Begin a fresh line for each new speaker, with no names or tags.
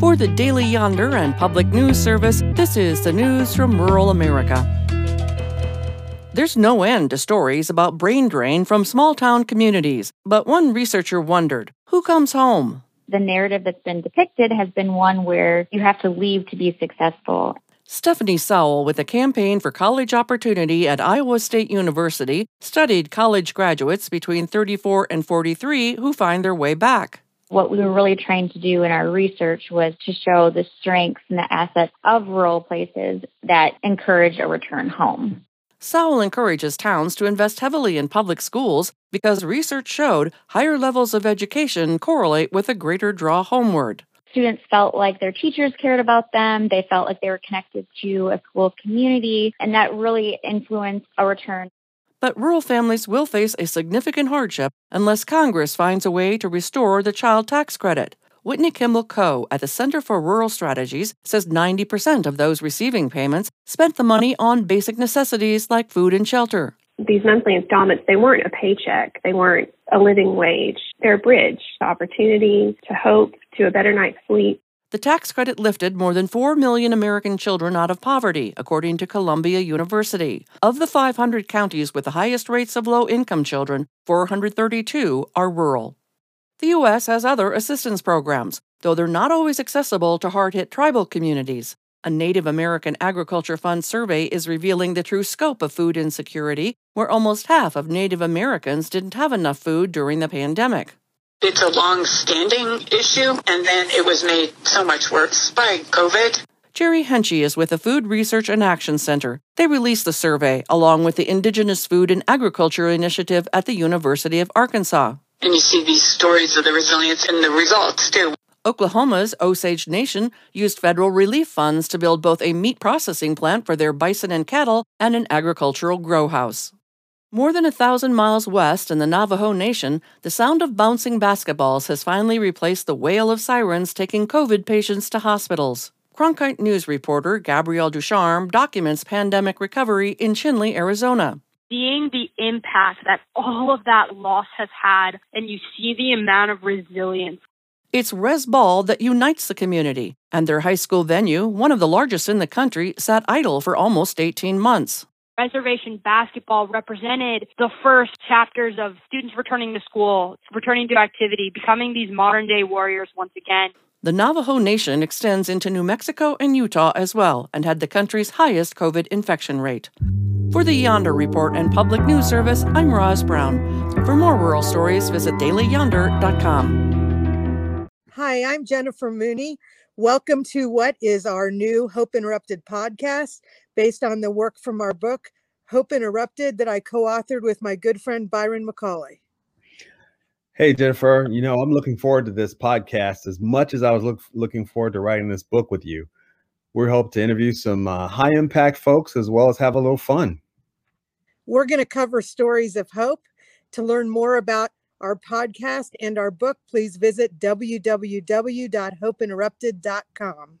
For the Daily Yonder and Public News Service, this is the news from rural America. There's no end to stories about brain drain from small town communities, but one researcher wondered who comes home?
The narrative that's been depicted has been one where you have to leave to be successful.
Stephanie Sowell, with the Campaign for College Opportunity at Iowa State University, studied college graduates between 34 and 43 who find their way back.
What we were really trying to do in our research was to show the strengths and the assets of rural places that encourage a return home.
Sowell encourages towns to invest heavily in public schools because research showed higher levels of education correlate with a greater draw homeward.
Students felt like their teachers cared about them. They felt like they were connected to a school community, and that really influenced a return.
But rural families will face a significant hardship unless Congress finds a way to restore the child tax credit. Whitney Kimball Coe at the Center for Rural Strategies says 90% of those receiving payments spent the money on basic necessities like food and shelter.
These monthly installments, they weren't a paycheck. They weren't a living wage. They're a bridge to opportunity, to hope, to a better night's sleep.
The tax credit lifted more than 4 million American children out of poverty, according to Columbia University. Of the 500 counties with the highest rates of low income children, 432 are rural. The U.S. has other assistance programs, though they're not always accessible to hard hit tribal communities. A Native American Agriculture Fund survey is revealing the true scope of food insecurity, where almost half of Native Americans didn't have enough food during the pandemic.
It's a long standing issue, and then it was made so much worse by COVID.
Jerry Henchy is with the Food Research and Action Center. They released the survey along with the Indigenous Food and Agriculture Initiative at the University of Arkansas
and you see these stories of the resilience and the results too.
Oklahoma's Osage Nation used federal relief funds to build both a meat processing plant for their bison and cattle and an agricultural grow house. More than a thousand miles west in the Navajo Nation, the sound of bouncing basketballs has finally replaced the wail of sirens taking COVID patients to hospitals. Cronkite News reporter Gabrielle Ducharme documents pandemic recovery in Chinle, Arizona
seeing the impact that all of that loss has had, and you see the amount of resilience.
It's Res Ball that unites the community, and their high school venue, one of the largest in the country, sat idle for almost 18 months.
Reservation basketball represented the first chapters of students returning to school, returning to activity, becoming these modern day warriors once again.
The Navajo Nation extends into New Mexico and Utah as well and had the country's highest COVID infection rate. For the Yonder Report and Public News Service, I'm Roz Brown. For more rural stories, visit dailyyonder.com.
Hi, I'm Jennifer Mooney. Welcome to what is our new Hope Interrupted podcast based on the work from our book, Hope Interrupted, that I co authored with my good friend Byron McCauley.
Hey, Jennifer, you know, I'm looking forward to this podcast as much as I was look, looking forward to writing this book with you. We hope to interview some uh, high impact folks as well as have a little fun.
We're going to cover stories of hope. To learn more about our podcast and our book, please visit www.hopeinterrupted.com.